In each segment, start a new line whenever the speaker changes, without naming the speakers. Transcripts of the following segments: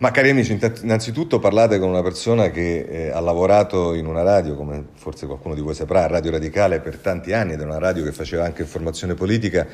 Ma cari amici, innanzitutto parlate con una persona che eh, ha lavorato in una radio, come forse qualcuno di voi saprà, Radio Radicale per tanti anni ed è una radio che faceva anche informazione politica,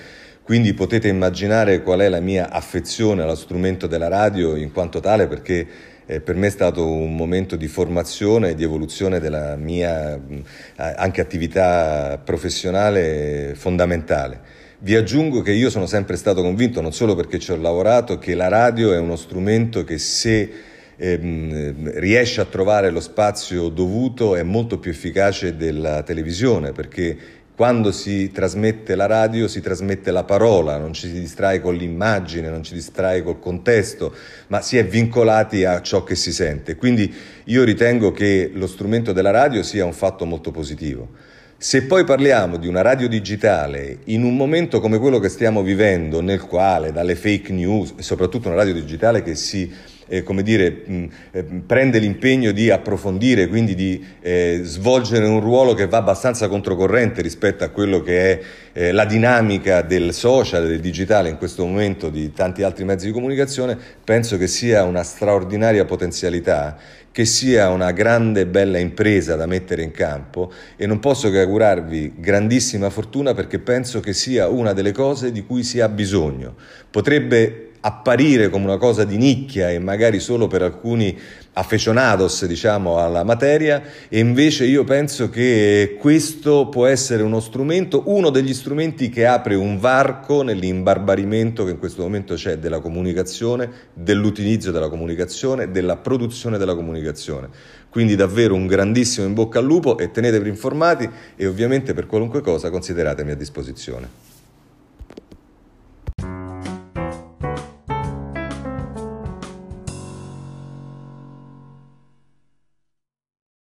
quindi potete immaginare qual è la mia affezione allo strumento della radio in quanto tale perché eh, per me è stato un momento di formazione e di evoluzione della mia mh, anche attività professionale fondamentale. Vi aggiungo che io sono sempre stato convinto, non solo perché ci ho lavorato, che la radio è uno strumento che se ehm, riesce a trovare lo spazio dovuto è molto più efficace della televisione, perché quando si trasmette la radio si trasmette la parola, non ci si distrae con l'immagine, non ci distrae col contesto, ma si è vincolati a ciò che si sente. Quindi io ritengo che lo strumento della radio sia un fatto molto positivo. Se poi parliamo di una radio digitale in un momento come quello che stiamo vivendo, nel quale dalle fake news, e soprattutto una radio digitale che si eh, come dire, mh, eh, prende l'impegno di approfondire, quindi di eh, svolgere un ruolo che va abbastanza controcorrente rispetto a quello che è eh, la dinamica del social, del digitale in questo momento di tanti altri mezzi di comunicazione, penso che sia una straordinaria potenzialità che sia una grande e bella impresa da mettere in campo e non posso che augurarvi grandissima fortuna perché penso che sia una delle cose di cui si ha bisogno. Potrebbe apparire come una cosa di nicchia e magari solo per alcuni affezionados diciamo, alla materia e invece io penso che questo può essere uno strumento, uno degli strumenti che apre un varco nell'imbarbarimento che in questo momento c'è della comunicazione, dell'utilizzo della comunicazione, della produzione della comunicazione. Quindi davvero un grandissimo in bocca al lupo e tenetevi informati e ovviamente per qualunque cosa consideratemi a disposizione.